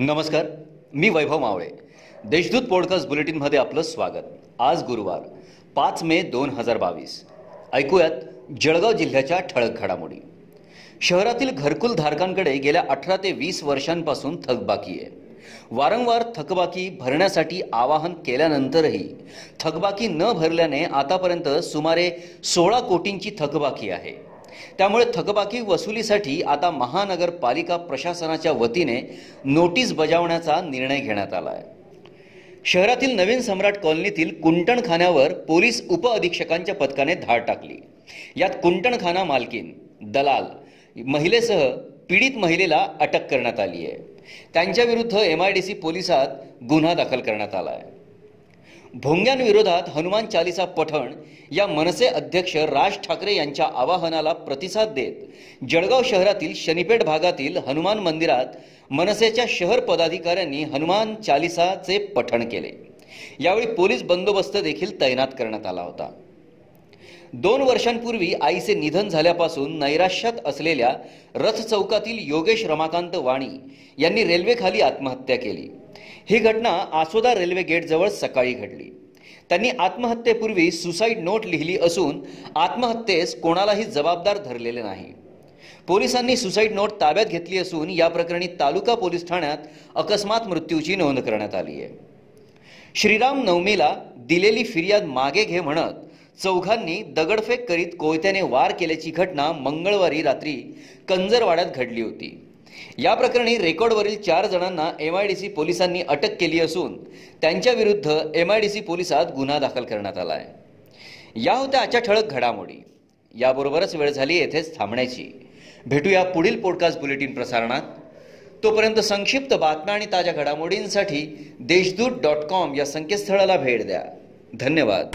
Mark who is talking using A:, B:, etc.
A: नमस्कार मी वैभव मावळे. देशदूत पॉडकास्ट बुलेटिनमध्ये आपलं स्वागत. आज गुरुवार पाच मे दोन हजार बावीस. ऐकूयात जळगाव जिल्ह्याच्या ठळक घडामोडी. शहरातील घरकुल धारकांकडे गेल्या अठरा ते वीस वर्षांपासून थकबाकी आहे. वारंवार थकबाकी भरण्यासाठी आवाहन केल्यानंतरही थकबाकी न भरल्याने आतापर्यंत सुमारे सोळा कोटींची थकबाकी आहे. त्यामुळे थकबाकी वसुलीसाठी आता महानगरपालिका प्रशासनाच्या वतीने नोटीस बजावण्याचा निर्णय घेण्यात आला आहे शहरातील नवीन सम्राट कॉलनीतील कुंटणखान्यावर पोलीस उपअधीक्षकांच्या पथकाने धाड टाकली. यात कुंटणखाना मालकीन दलाल महिलेसह पीडित महिलेला अटक करण्यात आली आहे त्यांच्याविरुद्ध एम आय डी सी पोलिसात गुन्हा दाखल करण्यात आला आहे भोंग्यांविरोधात हनुमान चालिसा पठण या मनसे अध्यक्ष राज ठाकरे यांच्या आवाहनाला प्रतिसाद देत जळगाव शहरातील शनीपेठ भागातील हनुमान मंदिरात मनसेच्या शहर पदाधिकाऱ्यांनी हनुमान चालिसाचे पठण केले. यावेळी पोलीस बंदोबस्त देखील तैनात करण्यात आला होता. दोन वर्षांपूर्वी आईचे निधन झाल्यापासून नैराश्यात असलेल्या रथ चौकातील योगेश रमाकांत वाणी यांनी रेल्वेखाली आत्महत्या केली. ही घटना आसोदा रेल्वे गेटजवळ सकाळी घडली. त्यांनी आत्महत्येपूर्वी सुसाईड नोट लिहिली असून आत्महत्येस कोणालाही जबाबदार धरलेले नाही. पोलिसांनी सुसाईड नोट ताब्यात घेतली असून या प्रकरणी तालुका पोलीस ठाण्यात अकस्मात मृत्यूची नोंद करण्यात आली आहे. श्रीराम नवमीला दिलेली फिर्याद मागे घे म्हणत चौघांनी दगडफेक करीत कोयत्याने वार केल्याची घटना मंगळवारी रात्री कंजरवाड्यात घडली होती. या प्रकरणी रेकॉर्डवरील चार जणांना एम आय डी सी पोलिसांनी अटक केली असून त्यांच्याविरुद्ध एम आय डी सी पोलिसात गुन्हा दाखल करण्यात आला आहे या होत्या आजच्या ठळक घडामोडी. याबरोबरच वेळ झाली येथेच थांबण्याची. भेटूया पुढील पॉडकास्ट बुलेटिन प्रसारणात. तोपर्यंत संक्षिप्त बातम्या आणि ताज्या घडामोडींसाठी देशदूत डॉट कॉम या संकेतस्थळाला भेट द्या. धन्यवाद.